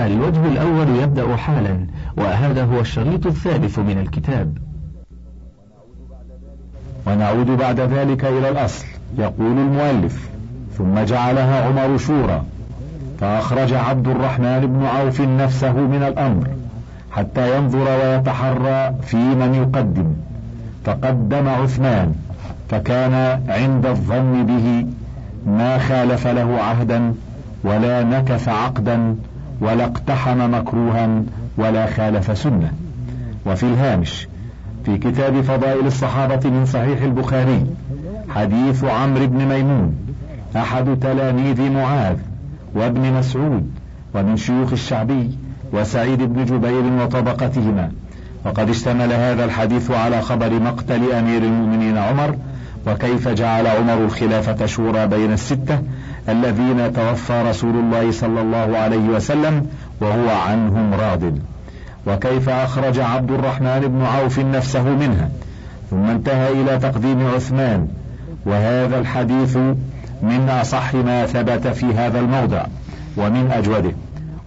الوجه الأول يبدأ حالا وهذا هو الشريط الثالث من الكتاب. ونعود بعد ذلك إلى الأصل يقول المؤلف. ثم جعلها عمر شورى فأخرج عبد الرحمن بن عوف نفسه من الأمر حتى ينظر ويتحرى في من يقدم. فقدم عثمان فكان عند الظن به ما خالف له عهدا ولا نكث عقدا ولا اقتحم مكروها ولا خالف سنة. وفي الهامش في كتاب فضائل الصحابة من صحيح البخاري حديث عمرو بن ميمون أحد تلاميذ معاذ وابن مسعود ومن شيوخ الشعبي وسعيد بن جبير وطبقتهما. وقد اشتمل هذا الحديث على خبر مقتل أمير المؤمنين عمر وكيف جعل عمر الخلافة شورى بين الستة الذين توفى رسول الله صلى الله عليه وسلم وهو عنهم راض. وكيف أخرج عبد الرحمن بن عوف نفسه منها؟ ثم انتهى إلى تقديم عثمان. وهذا الحديث من أصح ما ثبت في هذا الموضع ومن أجوده.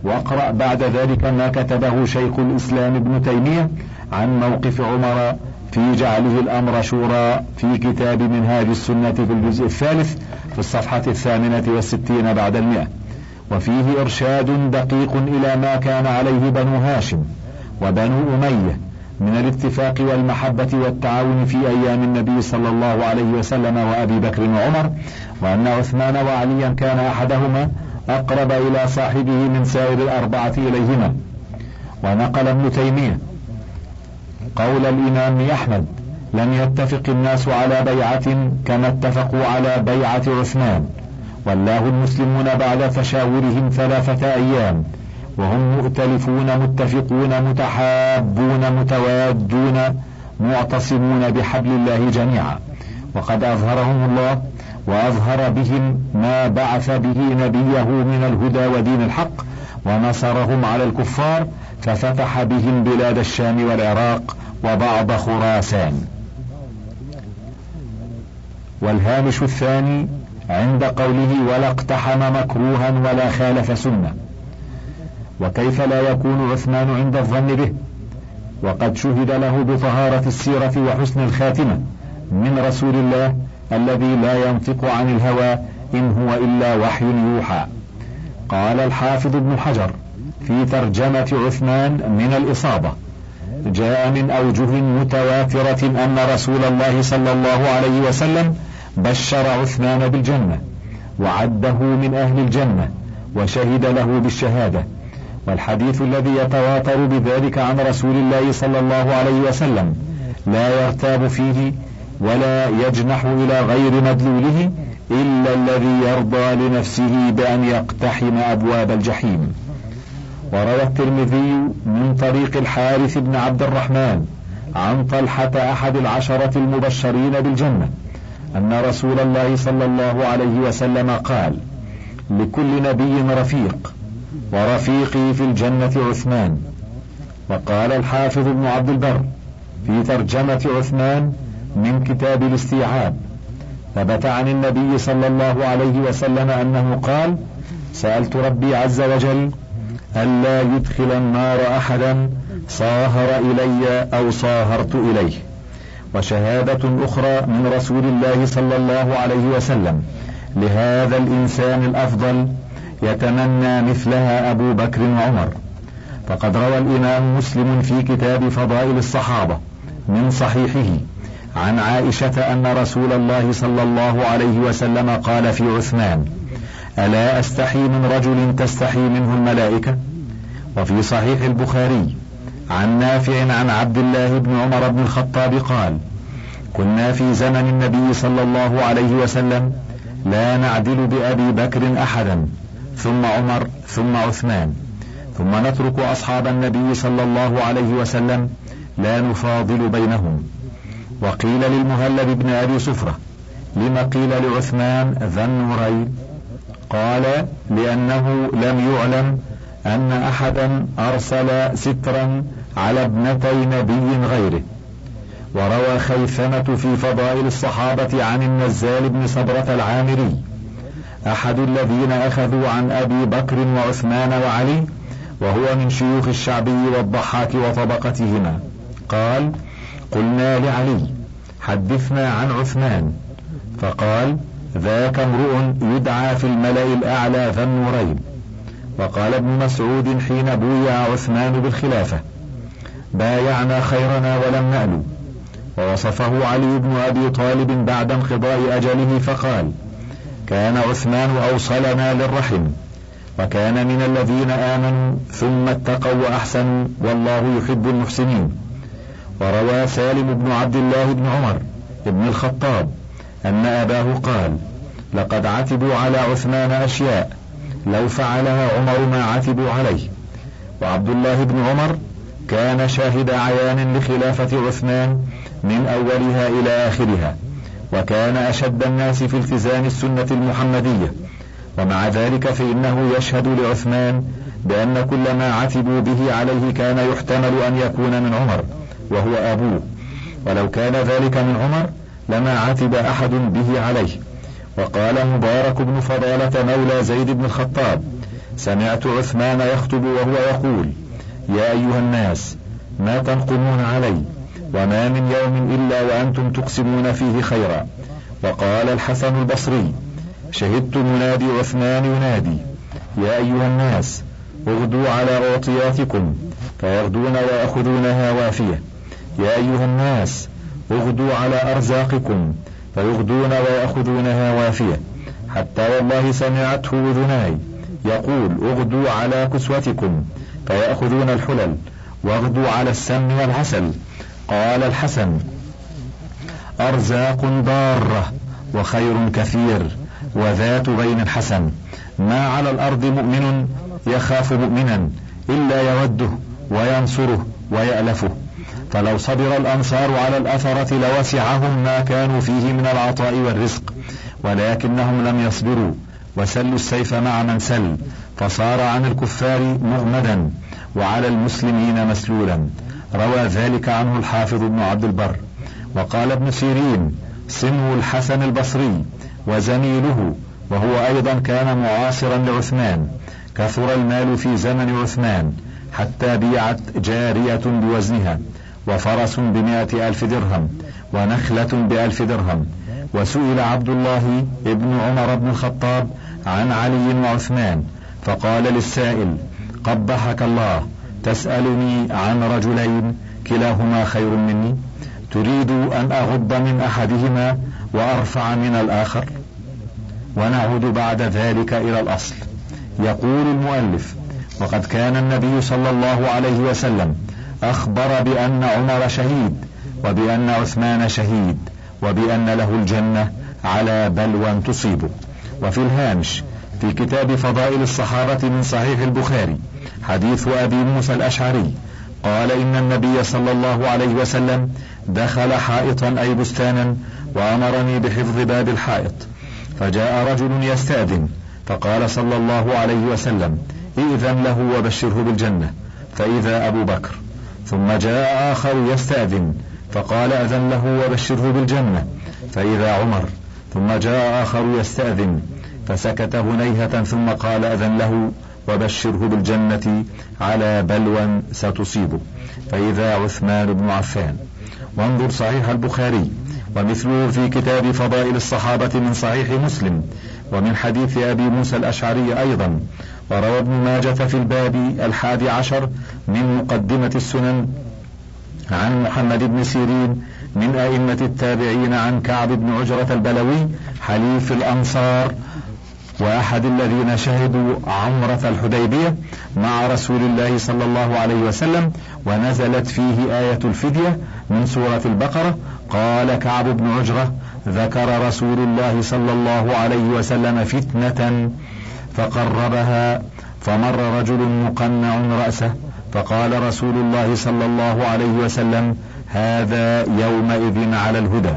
واقرأ بعد ذلك ما كتبه شيخ الإسلام ابن تيمية عن موقف عمر في جعله الأمر شورى في كتاب منهاج السنة في الجزء الثالث في الصفحة الثامنة والستين بعد المئة. وفيه إرشاد دقيق إلى ما كان عليه بنو هاشم وبنو أمية من الاتفاق والمحبة والتعاون في أيام النبي صلى الله عليه وسلم وأبي بكر وعمر وأن عثمان وعليا كان أحدهما أقرب إلى صاحبه من سائر الأربعة إليهما. ونقل ابن تيمية قول الإمام أحمد لم يتفق الناس على بيعة كما اتفقوا على بيعة عثمان. والله المسلمون بعد تشاورهم ثلاثة أيام. وهم مؤتلفون متفقون متحابون متوادون معتصمون بحبل الله جميعا. وقد أظهرهم الله وأظهر بهم ما بعث به نبيه من الهدى ودين الحق ونصرهم على الكفار ففتح بهم بلاد الشام والعراق وبعض خراسان. والهامش الثاني عند قوله ولا اقتحم مكروها ولا خالف سنة. وكيف لا يكون عثمان عند الظن به؟ وقد شهد له بطهارة السيرة وحسن الخاتمة من رسول الله الذي لا ينطق عن الهوى إن هو إلا وحي يوحى. قال الحافظ ابن حجر في ترجمة عثمان من الإصابة جاء من أوجه متواترة أن رسول الله صلى الله عليه وسلم بشر عثمان بالجنة وعده من أهل الجنة وشهد له بالشهادة. والحديث الذي يتواتر بذلك عن رسول الله صلى الله عليه وسلم لا يرتاب فيه ولا يجنح إلى غير مدلوله إلا الذي يرضى لنفسه بأن يقتحم أبواب الجحيم. وروى الترمذي من طريق الحارث بن عبد الرحمن عن طلحة أحد العشرة المبشرين بالجنة. أن رسول الله صلى الله عليه وسلم قال: لكل نبي رفيق ورفيقي في الجنة عثمان. وقال الحافظ ابن عبد البر في ترجمة عثمان من كتاب الاستيعاب ثبت عن النبي صلى الله عليه وسلم أنه قال: سألت ربي عز وجل ألا يدخل النار أحدا صاهر إلي أو صاهرت إليه؟ وشهادة أخرى من رسول الله صلى الله عليه وسلم لهذا الإنسان الأفضل يتمنى مثلها أبو بكر وعمر. فقد روى الإمام مسلم في كتاب فضائل الصحابة من صحيحه عن عائشة أن رسول الله صلى الله عليه وسلم قال في عثمان ألا أستحي من رجل تستحي منه الملائكة؟ وفي صحيح البخاري عن نافع عن عبد الله بن عمر بن الخطاب قال كنا في زمن النبي صلى الله عليه وسلم لا نعدل بأبي بكر أحدا ثم عمر ثم عثمان ثم نترك أصحاب النبي صلى الله عليه وسلم لا نفاضل بينهم. وقيل للمهلب بن أبي صفرة لم قيل لعثمان ذا النورين؟ قال لأنه لم يعلم أن أحدا أرسل سترا على ابنتي نبي غيره. وروى خيثمة في فضائل الصحابة عن النزال بن صبرة العامري. أحد الذين أخذوا عن أبي بكر وعثمان وعلي وهو من شيوخ الشعبي والضحاك وطبقتهما. قال قلنا لعلي حدثنا عن عثمان. فقال ذاك امرؤ يدعى في الملأ الأعلى ذا النورين. وقال ابن مسعود حين بويع عثمان بالخلافة. بايعنا خيرنا ولم نألو ووصفه علي بن أبي طالب بعد انقضاء أجله فقال كان عثمان أوصلنا للرحم وكان من الذين آمنوا ثم اتقوا وأحسنوا والله يحب المحسنين. وروى سالم بن عبد الله بن عمر بن الخطاب أن أباه قال لقد عتبوا على عثمان أشياء لو فعلها عمر ما عتبوا عليه. وعبد الله بن عمر كان شاهد عيان لخلافة عثمان من أولها إلى آخرها وكان أشد الناس في التزام السنة المحمدية. ومع ذلك فإنه يشهد لعثمان بأن كل ما عتبوا به عليه كان يحتمل أن يكون من عمر وهو أبوه. ولو كان ذلك من عمر لما عتب أحد به عليه. وقال مبارك بن فضالة مولى زيد بن الخطاب سمعت عثمان يخطب وهو يقول يا أيها الناس ما تنقمون علي وما من يوم إلا وأنتم تقسمون فيه خيرا. وقال الحسن البصري شهدت منادي عثمان ينادي يا أيها الناس اغدوا على أعطياتكم فيغدون ويأخذونها وافية. يا أيها الناس اغدوا على أرزاقكم فيغدون ويأخذونها وافية. حتى والله سمعته أذناي يقول اغدوا على كسوتكم فيأخذون الحلل وأغدوا على السم والعسل. قال الحسن أرزاق ضارة وخير كثير وذات بين حسن ما على الأرض مؤمن يخاف مؤمنا إلا يوده وينصره ويألفه. فلو صبر الأنصار على الأثرة لوسعهم ما كانوا فيه من العطاء والرزق ولكنهم لم يصبروا. وسلوا السيف مع من سل. فصار عن الكفار مغمدا وعلى المسلمين مسلولا. روى ذلك عنه الحافظ ابن عبد البر. وقال ابن سيرين صنو الحسن البصري وزميله وهو أيضا كان معاصرا لعثمان كثر المال في زمن عثمان حتى بيعت جارية بوزنها وفرس بمائة ألف درهم ونخلة بألف درهم. وسئل عبد الله ابن عمر بن الخطاب عن علي وعثمان فقال للسائل قبحك الله تسألني عن رجلين كلاهما خير مني تريد أن أغض من أحدهما وأرفع من الآخر. ونعود بعد ذلك إلى الأصل. يقول المؤلف وقد كان النبي صلى الله عليه وسلم أخبر بأن عمر شهيد وبأن عثمان شهيد وبأن له الجنة على بلوى تصيبه. وفي الهامش في كتاب فضائل الصحابة من صحيح البخاري حديث أبي موسى الأشعري. قال إن النبي صلى الله عليه وسلم دخل حائطا أي بستانا وأمرني بحفظ باب الحائط. فجاء رجل يستأذن فقال صلى الله عليه وسلم ائذن له وبشره بالجنة. فإذا أبو بكر. ثم جاء آخر يستأذن فقال أذن له وبشره بالجنة. فإذا عمر. ثم جاء آخر يستأذن فسكت هنيهة ثم قال أذن له وبشره بالجنة على بلوى ستصيبه. فإذا عثمان بن عفان وانظر صحيح البخاري ومثله في كتاب فضائل الصحابة من صحيح مسلم ومن حديث أبي موسى الأشعري أيضا وروى ابن ماجة في الباب الحادي عشر من مقدمة السنن عن محمد بن سيرين من أئمة التابعين عن كعب بن عجرة البلوي حليف الأنصار وأحد الذين شهدوا عمرة الحديبية مع رسول الله صلى الله عليه وسلم ونزلت فيه آية الفدية من سورة البقرة قال كعب بن عجرة ذكر رسول الله صلى الله عليه وسلم فتنة فقربها فمر رجل مقنع رأسه فقال رسول الله صلى الله عليه وسلم هذا يومئذ على الهدى.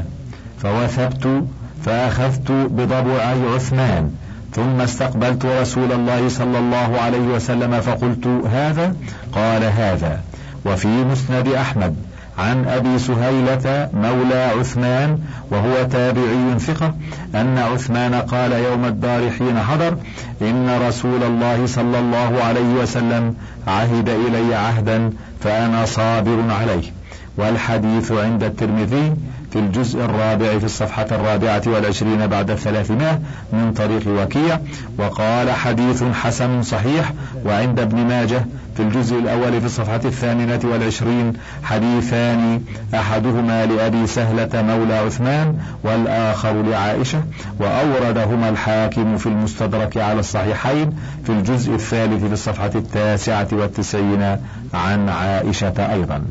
فوثبت فأخذت بضبعي عثمان ثم استقبلت رسول الله صلى الله عليه وسلم فقلت هذا؟ قال هذا. وفي مسند أحمد عن أبي سهيلة مولى عثمان وهو تابعي ثقة أن عثمان قال يوم الدار حين حضر إن رسول الله صلى الله عليه وسلم عهد إلي عهدا فأنا صابر عليه. والحديث عند الترمذي في الجزء الرابع في الصفحة الرابعة والعشرين بعد الثلاثمائة من طريق وكيع وقال حديث حسن صحيح وعند ابن ماجه في الجزء الأول في الصفحة الثامنة والعشرين حديثان أحدهما لأبي سهلة مولى عثمان والآخر لعائشة وأوردهما الحاكم في المستدرك على الصحيحين في الجزء الثالث في الصفحة التاسعة والتسعين عن عائشة أيضا.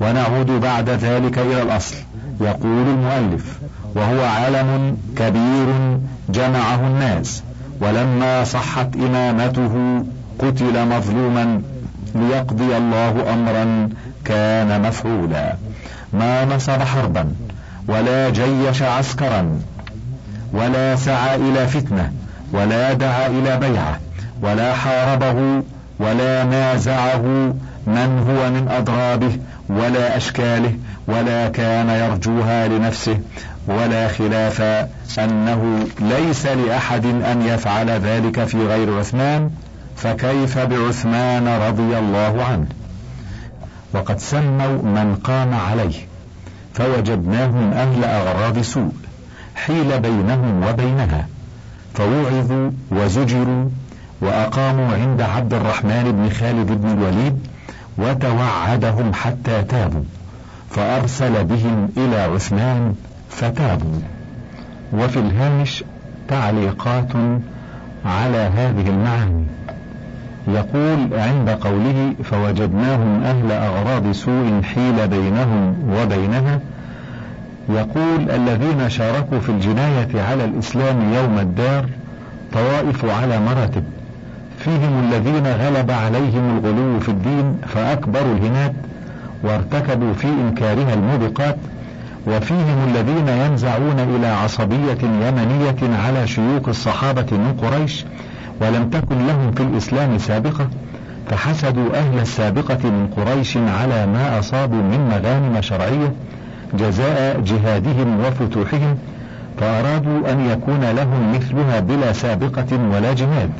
ونعود بعد ذلك إلى الأصل. يقول المؤلف وهو علم كبير جمعه الناس ولما صحت إمامته قتل مظلوما ليقضي الله أمرا كان مفعولا. ما نصب حربا ولا جيش عسكرا ولا سعى إلى فتنة ولا دعا إلى بيعة ولا حاربه ولا نازعه من هو من أضرابه ولا أشكاله ولا كان يرجوها لنفسه ولا خلاف أنه ليس لأحد أن يفعل ذلك في غير عثمان فكيف بعثمان رضي الله عنه؟ وقد سموا من قام عليه فوجدناهم أهل أغراض سوء حيل بينهم وبينها فوعظوا وزجروا وأقاموا عند عبد الرحمن بن خالد بن الوليد وتوعدهم حتى تابوا فأرسل بهم إلى عثمان فتابوا. وفي الهامش تعليقات على هذه المعاني. يقول عند قوله فوجدناهم أهل أغراض سوء حيل بينهم وبينها يقول الذين شاركوا في الجناية على الإسلام يوم الدار طوائف على مراتب فيهم الذين غلب عليهم الغلو في الدين فأكبروا الهنات وارتكبوا في إنكارها الموبقات وفيهم الذين ينزعون إلى عصبية يمنية على شيوخ الصحابة من قريش ولم تكن لهم في الإسلام سابقة فحسدوا أهل السابقة من قريش على ما أصابوا من مغانم شرعية جزاء جهادهم وفتوحهم فأرادوا أن يكون لهم مثلها بلا سابقة ولا جهاد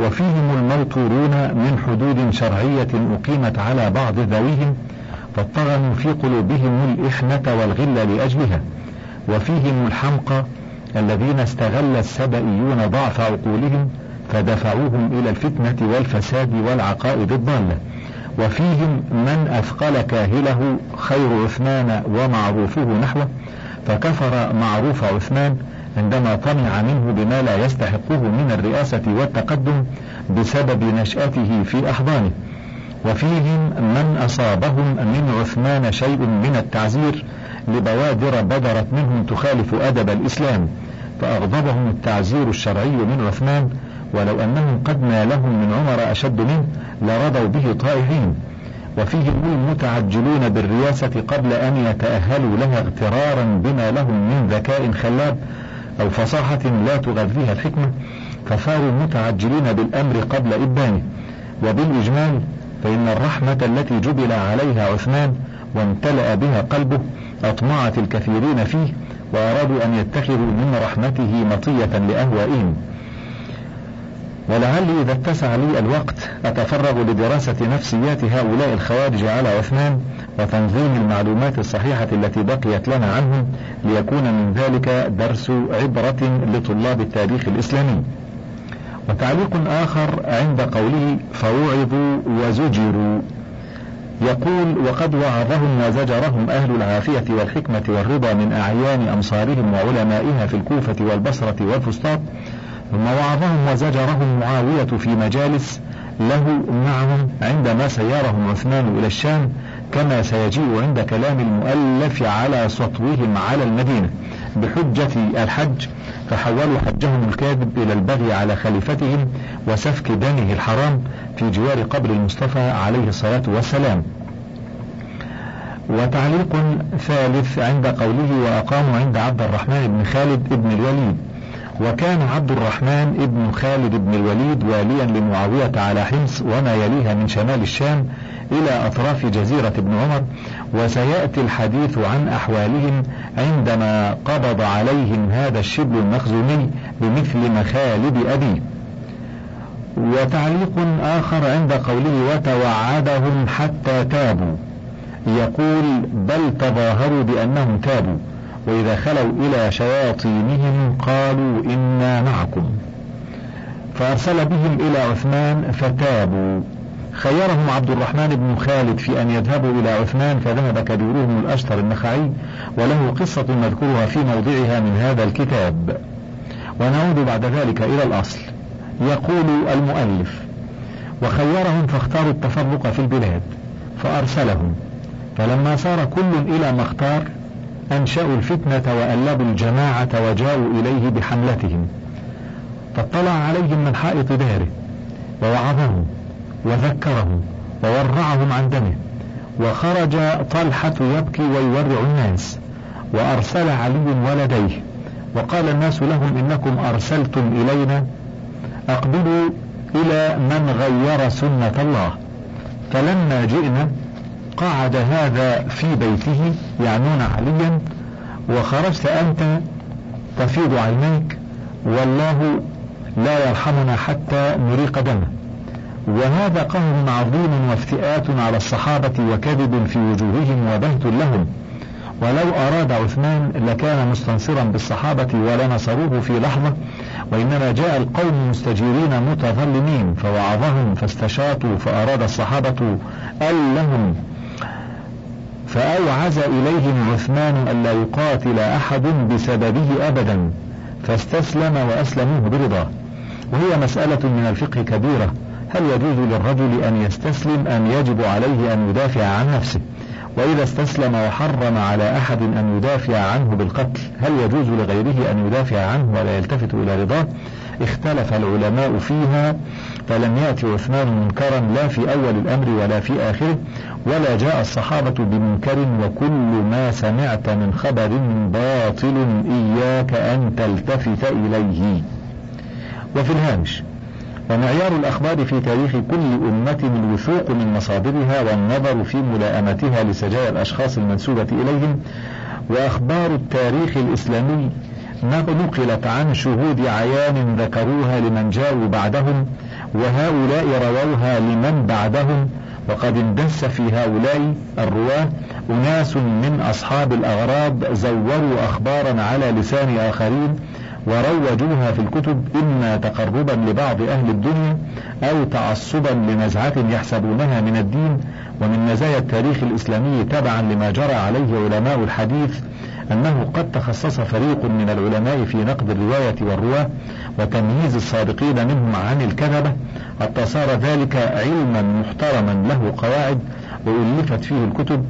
وفيهم الموتورون من حدود شرعية أقيمت على بعض ذويهم فاطغنوا في قلوبهم الإحنة والغل لأجلها. وفيهم الحمقى الذين استغل السبئيون ضعف عقولهم فدفعوهم إلى الفتنة والفساد والعقائد الضالة. وفيهم من أثقل كاهله خير عثمان ومعروفه نحوه فكفر معروف عثمان عندما طمع منه بما لا يستحقه من الرئاسة والتقدم بسبب نشأته في أحضانه. وفيهم من أصابهم من عثمان شيء من التعزير لبوادر بدرت منهم تخالف أدب الإسلام فأغضبهم التعزير الشرعي من عثمان ولو أنهم قد نالهم من عمر أشد منه لرضوا به طائعين. وفيهم المتعجلون بالرياسة قبل أن يتأهلوا لها اغترارا بما لهم من ذكاء خلاب أو فصاحة لا تغذيها الحكمة فصاروا متعجلين بالأمر قبل إبانه وبالإجمال فإن الرحمة التي جبل عليها عثمان وامتلأ بها قلبه أطمعت الكثيرين فيه وأرادوا أن يتخذوا من رحمته مطية لأهوائهم. ولعلي إذا اتسع لي الوقت أتفرغ لدراسة نفسيات هؤلاء الخوارج على عثمان وتنظيم المعلومات الصحيحة التي بقيت لنا عنهم ليكون من ذلك درس عبرة لطلاب التاريخ الإسلامي. وتعليق آخر عند قوله فوعظوا وزجروا يقول وقد وعظهم وزجرهم أهل العافية والحكمة والرضا من أعيان أمصارهم وعلمائها في الكوفة والبصرة والفسطاط ثم وعظهم وزجرهم معاوية في مجالس له معهم عندما سيرهم عثمان إلى الشام كما سيجيء عند كلام المؤلف على سطوهم على المدينة بحجة الحج فحولوا حجهم الكاذب إلى البغي على خليفتهم وسفك دمه الحرام في جوار قبر المصطفى عليه الصلاة والسلام. وتعليق ثالث عند قوله وأقاموا عند عبد الرحمن بن خالد بن الوليد. وكان عبد الرحمن ابن خالد بن الوليد واليا لمعاوية على حمص وما يليها من شمال الشام إلى أطراف جزيرة ابن عمر وسيأتي الحديث عن أحوالهم عندما قبض عليهم هذا الشبل المخزومي بمثل مخالب أبيه. وتعليق آخر عند قوله وتوعدهم حتى تابوا يقول بل تظاهروا بأنهم تابوا وإذا خلوا إلى شياطينهم قالوا إنا معكم. فأرسل بهم إلى عثمان فتابوا. خيرهم عبد الرحمن بن خالد في أن يذهبوا إلى عثمان فذهب كبيرهم الأشتر النخعي وله قصة نذكرها في موضعها من هذا الكتاب. ونعود بعد ذلك إلى الأصل. يقول المؤلف وخيرهم فاختاروا التفرق في البلاد فأرسلهم. فلما صار كل إلى ما اختار أنشأوا الفتنة وألبوا الجماعة وجاءوا إليه بحملتهم. فاطلع عليهم من حائط داره ووعظهم وذكرهم وورعهم عن دمه. وخرج طلحة يبكي ويورع الناس وأرسل علي ولديه. وقال الناس لهم إنكم أرسلتم إلينا أقبلوا إلى من غير سنة الله. فلما جئنا قعد هذا في بيته يعنون عليا وخرجت أنت تفيض عينيك والله لا يرحمنا حتى نريق دمه. وهذا قهر عظيم وافتئات على الصحابة وكذب في وجوههم وبهت لهم. ولو أراد عثمان لكان مستنصرا بالصحابة ولنصروه في لحظة وإنما جاء القوم مستجيرين متظلمين فوعظهم فاستشاطوا فأراد الصحابة أن لهم فأوعز إليهم عثمان ألا يقاتل أحد بسببه أبدا فاستسلم وأسلموه برضاه وهي مسألة من الفقه كبيرة. هل يجوز للرجل أن يستسلم أم يجب عليه أن يدافع عن نفسه؟ وإذا استسلم وحرم على أحد أن يدافع عنه بالقتل هل يجوز لغيره أن يدافع عنه ولا يلتفت إلى رضاه؟ اختلف العلماء فيها فلم يأتي عثمان منكرا لا في أول الأمر ولا في آخره ولا جاء الصحابة بمنكر وكل ما سمعت من خبر باطل إياك أن تلتفت إليه. وفي الهامش ومعيار الأخبار في تاريخ كل أمة الوثوق من مصادرها والنظر في ملائمتها لسجايا الأشخاص المنسوبة إليهم وأخبار التاريخ الإسلامي نقلت عن شهود عيان ذكروها لمن جاءوا بعدهم وهؤلاء رووها لمن بعدهم وقد اندس في هؤلاء الرواة أناس من أصحاب الأغراض زوروا أخبارا على لسان آخرين وروجوها في الكتب إما تقربا لبعض أهل الدنيا أو تعصبا لنزعة يحسبونها من الدين. ومن مزايا التاريخ الإسلامي تبعا لما جرى عليه علماء الحديث أنه قد تخصص فريق من العلماء في نقد الرواية والرواة وتمييز الصادقين منهم عن الكذبة. حتى صار ذلك علما محترما له قواعد وألفت فيه الكتب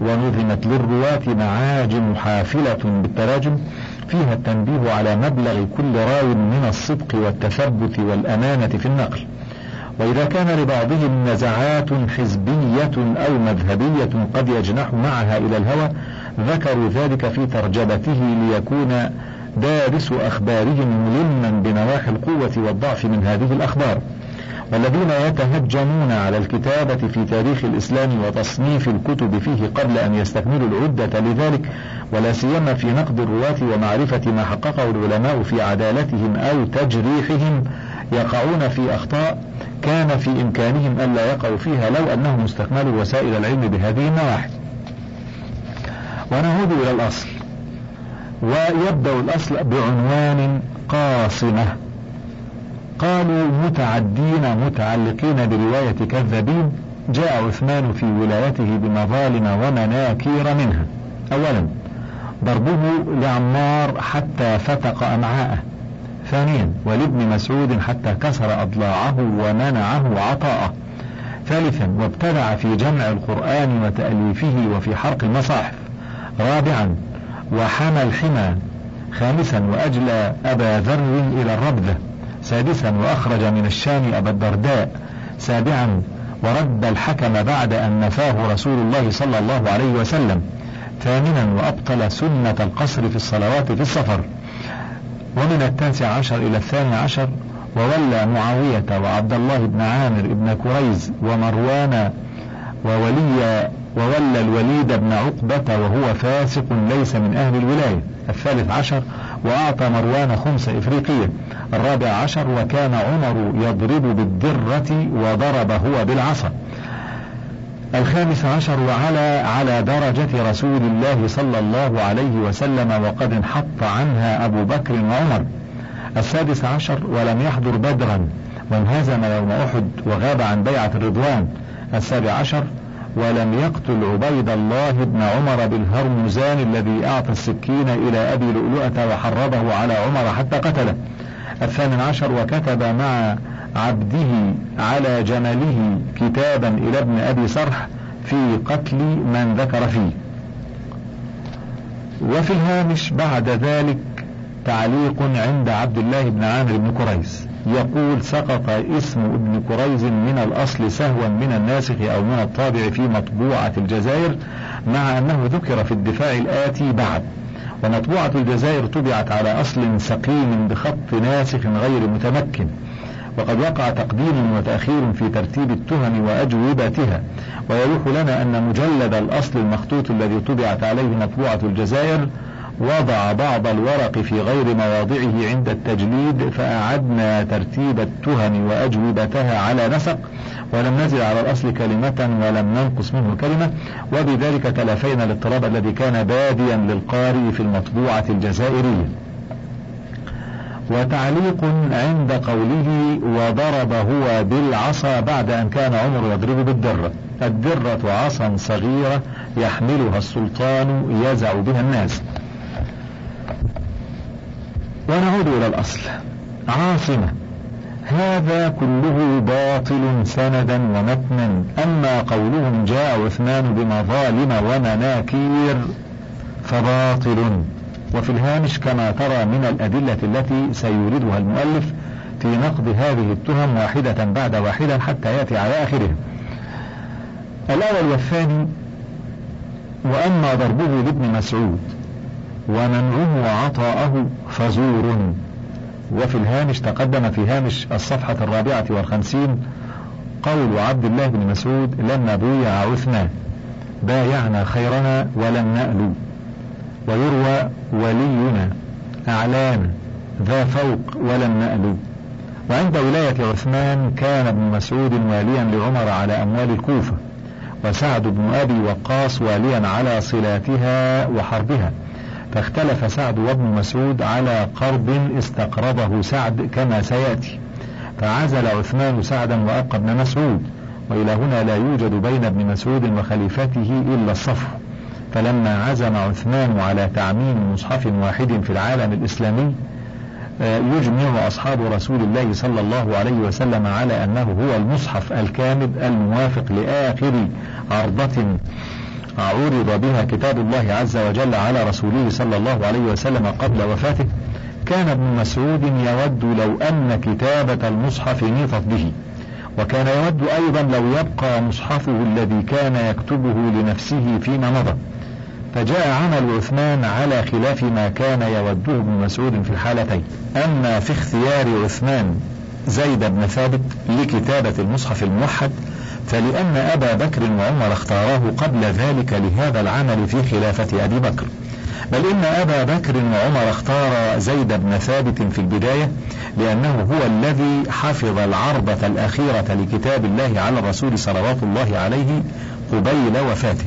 ونظمت للرواة معاجم حافلة بالتراجم. فيها التنبيه على مبلغ كل راو من الصدق والتثبت والأمانة في النقل. وإذا كان لبعضهم نزعات حزبية أو مذهبية قد يجنح معها إلى الهوى ذكروا ذلك في ترجمته ليكون دارس أخبارهم ملما بنواحي القوة والضعف من هذه الأخبار. والذين يتهجمون على الكتابة في تاريخ الإسلام وتصنيف الكتب فيه قبل أن يستكملوا العدة لذلك ولا سيما في نقد الرواة ومعرفة ما حققه العلماء في عدالتهم أو تجريحهم يقعون في أخطاء كان في إمكانهم ألا يقعوا فيها لو أنهم استكملوا وسائل العلم بهذه النواحي. ونعود إلى الأصل. ويبدأ الأصل بعنوان قاصمة. قالوا متعدين متعلقين برواية كذابين جاء عثمان في ولايته بمظالم ومناكير منها. أولا ضربه لعمار حتى فتق أمعاءه. ثانيا ولابن مسعود حتى كسر أضلاعه ومنعه عطاءه. ثالثا وابتدع في جمع القرآن وتأليفه وفي حرق المصاحف رابعا وحمى الحمى. خامسا وأجلى أبا ذر إلى الربذة. سادسا وأخرج من الشام أبا الدرداء. سابعا ورد الحكم بعد أن نفاه رسول الله صلى الله عليه وسلم. ثامنا وأبطل سنة القصر في الصلوات في السفر. ومن التاسع عشر إلى الثاني عشر وولى معاوية وعبد الله بن عامر بن كريز ومروان وولي وولى الوليد بن عقبة وهو فاسق ليس من أهل الولاية. الثالث عشر وأعطى مروان خمس إفريقية. الرابع عشر وكان عمر يضرب بالدرة وضرب هو بالعصا. الخامس عشر وعلى على درجة رسول الله صلى الله عليه وسلم وقد انحط عنها أبو بكر وعمر. السادس عشر ولم يحضر بدرا وانهزم يوم أحد وغاب عن بيعة الرضوان. السابع عشر ولم يقتل عبيد الله بن عمر بالهرمزان الذي أعطى السكين إلى أبي لؤلؤة وحرضه على عمر حتى قتله. الثامن عشر وكتب مع عبده على جمله كتابا إلى ابن أبي صرح في قتل من ذكر فيه. وفي الهامش بعد ذلك تعليق عند عبد الله بن عامر بن كريس يقول سقط اسم ابن كريز من الأصل سهوا من الناسخ أو من الطابع في مطبوعة الجزائر مع أنه ذكر في الدفاع الآتي بعد. ومطبوعة الجزائر طبعت على أصل سقيم بخط ناسخ غير متمكن. وقد وقع تقديم وتأخير في ترتيب التهم وأجوبتها. ويلوح لنا أن مجلد الأصل المخطوط الذي طبعت عليه مطبوعة الجزائر وضع بعض الورق في غير مواضعه عند التجليد فأعدنا ترتيب التهم وأجوبتها على نسق ولم نزل على الأصل كلمة ولم ننقص منه كلمة وبذلك تلافينا الاضطراب الذي كان باديا للقارئ في المطبوعة الجزائرية. وتعليق عند قوله وضرب هو بالعصا بعد أن كان عمر يضرب بالدرة الدرة عصا صغيرة يحملها السلطان يزع بها الناس. ونعود إلى الأصل. عاصمة. هذا كله باطل سندا ومتنا أما قولهم جاء عثمان بمظالم ومناكير فباطل. وفي الهامش كما ترى من الأدلة التي سيوردها المؤلف في نقد هذه التهم واحدة بعد واحدة حتى يأتي على آخرها الأول والثاني وأما ضربه لابن مسعود ومنعه وعطاءه فزور. وفي الهامش تقدم في هامش الصفحة الرابعة والخمسين قول عبد الله بن مسعود لما بويع عثمان بايعنا خيرنا ولم نألو. ويروى ولينا أعلان ذا فوق ولم نألو. وعند ولاية عثمان كان ابن مسعود واليا لعمر على أموال الكوفة وسعد بن أبي وقاص واليا على صلاتها وحربها. فاختلف سعد وابن مسعود على قرض استقرضه سعد كما سيأتي. فعزل عثمان سعدا وأبقى ابن مسعود وإلى هنا لا يوجد بين ابن مسعود وخليفته إلا الصفو فلما عزم عثمان على تعميم مصحف واحد في العالم الإسلامي آه، يجمع أصحاب رسول الله صلى الله عليه وسلم على أنه هو المصحف الكامل الموافق لآخر عرضة عرض بها كتاب الله عز وجل على رسوله صلى الله عليه وسلم قبل وفاته كان ابن مسعود يود لو أن كتابة المصحف نيطت به وكان يود أيضا لو يبقى مصحفه الذي كان يكتبه لنفسه فيما مضى. فجاء عمل عثمان على خلاف ما كان يوده ابن مسعود في الحالتين. أما في اختيار عثمان زيد بن ثابت لكتابة المصحف الموحد فلأن أبا بكر وعمر اختاراه قبل ذلك لهذا العمل في خلافة أبي بكر. بل إن أبا بكر وعمر اختار زيد بن ثابت في البداية لأنه هو الذي حفظ العرضة الأخيرة لكتاب الله على الرسول صلوات الله عليه قبيل وفاته.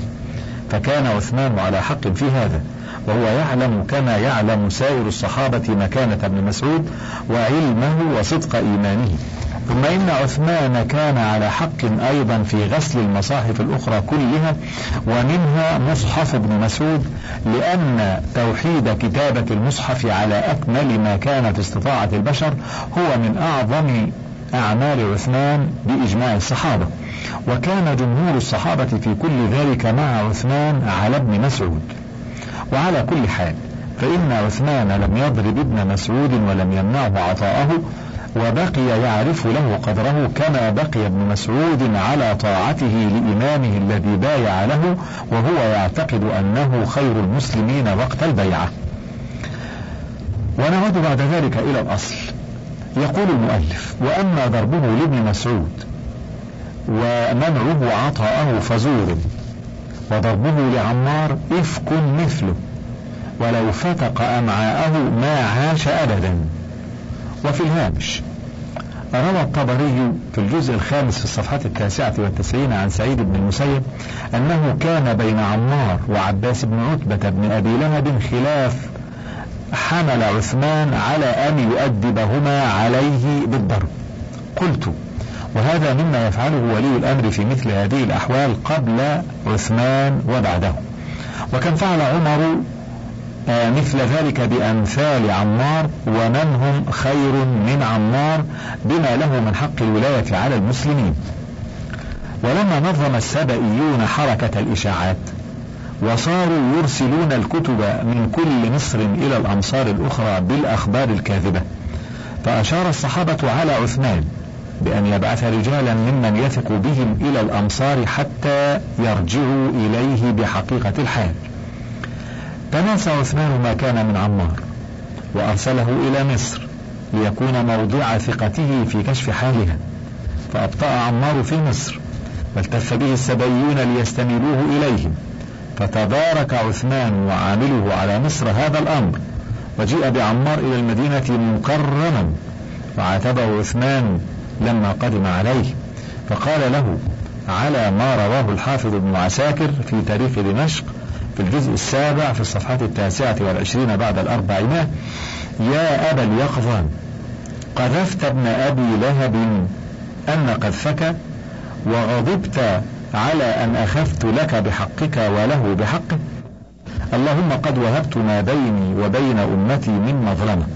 فكان عثمان على حق في هذا وهو يعلم كما يعلم سائر الصحابة مكانة ابن مسعود وعلمه وصدق إيمانه. ثم إن عثمان كان على حق أيضا في غسل المصاحف الأخرى كلها ومنها مصحف ابن مسعود لأن توحيد كتابة المصحف على أكمل ما كانت استطاعة البشر هو من أعظم أعمال عثمان بإجماع الصحابة. وكان جمهور الصحابة في كل ذلك مع عثمان على ابن مسعود. وعلى كل حال فإن عثمان لم يضرب ابن مسعود ولم يمنعه عطاءه وبقي يعرف له قدره كما بقي ابن مسعود على طاعته لإمامه الذي بايع له وهو يعتقد أنه خير المسلمين وقت البيعة. ونعود بعد ذلك إلى الأصل. يقول المؤلف وأما ضربه لابن مسعود ومنعه عطاءه فزور وضربه لعمار إفك مثله ولو فتق أمعاءه ما عاش أبدا. وفي الهامش. روى الطبري في الجزء الخامس في الصفحة التاسعة والتسعين عن سعيد بن المسيب أنه كان بين عمار وعباس بن عتبة بن أبي لهب خلاف حمل عثمان على أن يؤدبهما عليه بالضرب. قلت وهذا مما يفعله ولي الأمر في مثل هذه الأحوال قبل عثمان وبعده. وكم فعل عمر مثل ذلك بأمثال عمار ومن هم خير من عمار بما له من حق الولاية على المسلمين. ولما نظم السبئيون حركة الإشاعات وصاروا يرسلون الكتب من كل مصر إلى الأمصار الأخرى بالأخبار الكاذبة فأشار الصحابة على عثمان بأن يبعث رجالا ممن يثق بهم إلى الأمصار حتى يرجعوا إليه بحقيقة الحال. تناسى عثمان ما كان من عمار وأرسله إلى مصر ليكون موضع ثقته في كشف حالها. فأبطأ عمار في مصر والتف به السبيون ليستميلوه إليهم. فتبارك عثمان وعامله على مصر هذا الأمر وجيء بعمار إلى المدينة مكرما وعاتبه عثمان لما قدم عليه. فقال له على ما رواه الحافظ ابن عساكر في تاريخ دمشق في الجزء السابع في الصفحة التاسعة والعشرين بعد الأربعمائة يا أبا اليقظان قذفت ابن أبي لهب أن قذفك وغضبت على أن أخذت لك بحقك وله بحقه اللهم قد وهبت ما بيني وبين أمتي من مظلمة.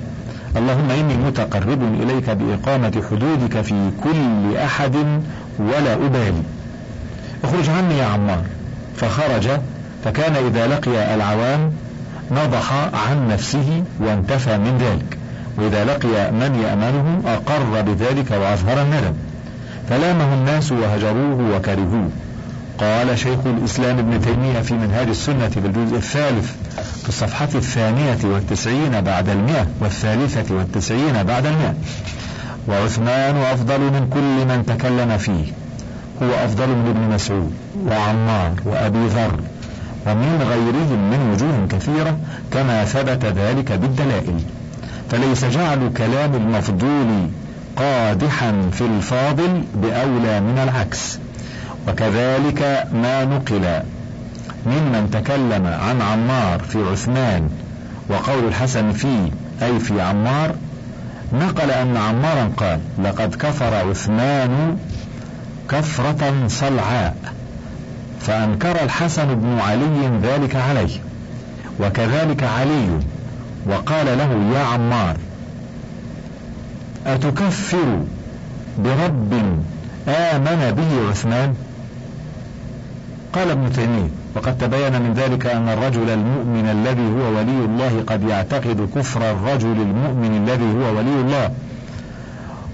اللهم إني متقرب إليك بإقامة حدودك في كل أحد ولا أبالي. اخرج عني يا عمار. فخرج فكان إذا لقي العوام نضح عن نفسه وانتفى من ذلك. وإذا لقي من يأمنه أقر بذلك وأظهر الندم. فلامه الناس وهجروه وكرهوه. قال شيخ الإسلام ابن تيمية في منهاج السنة بالجزء الثالث في الصفحة الثانية والتسعين بعد المئة والثالثة والتسعين بعد المئة. وعثمان أفضل من كل من تكلم فيه. هو أفضل من ابن مسعود وعمار وأبي ذر ومن غيرهم من وجوه كثيرة كما ثبت ذلك بالدلائل. فليس جعل كلام المفضول قادحا في الفاضل بأولى من العكس. وكذلك ما نقل ممن تكلم عن عمار في عثمان وقول الحسن فيه أي في عمار نقل أن عمارا قال لقد كفر عثمان كفرة صلعاء. فأنكر الحسن بن علي ذلك عليه وكذلك علي وقال له يا عمار أتكفر برب آمن به عثمان؟ قال ابن تيمية وقد تبين من ذلك أن الرجل المؤمن الذي هو ولي الله قد يعتقد كفر الرجل المؤمن الذي هو ولي الله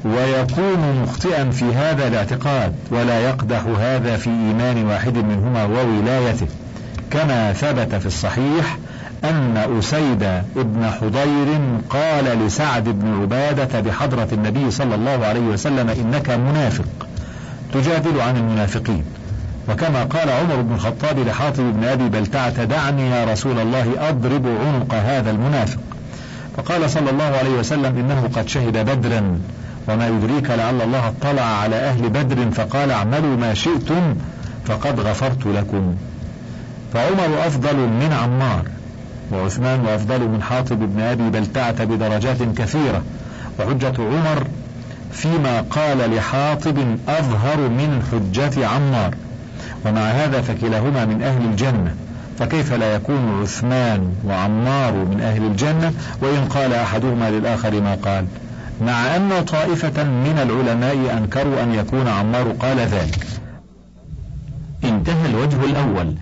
ويكون مخطئا في هذا الاعتقاد ولا يقدح هذا في إيمان واحد منهما وولايته. كما ثبت في الصحيح أن أسيد بن حضير قال لسعد بن عبادة بحضرة النبي صلى الله عليه وسلم إنك منافق تجادل عن المنافقين. وكما قال عمر بن الخطاب لحاطب بن أبي بلتعة دعني يا رسول الله أضرب عنق هذا المنافق. فقال صلى الله عليه وسلم إنه قد شهد بدرا وما يدريك لعل الله اطلع على أهل بدر فقال اعملوا ما شئتم فقد غفرت لكم. فعمر أفضل من عمار وعثمان أفضل من حاطب بن أبي بلتعة بدرجات كثيرة. وحجة عمر فيما قال لحاطب أظهر من حجة عمار. ومع هذا فكلاهما من أهل الجنة. فكيف لا يكون عثمان وعمار من أهل الجنة؟ وإن قال أحدهما للآخر ما قال؟ مع أن طائفة من العلماء أنكروا أن يكون عمار قال ذلك. انتهى الوجه الأول.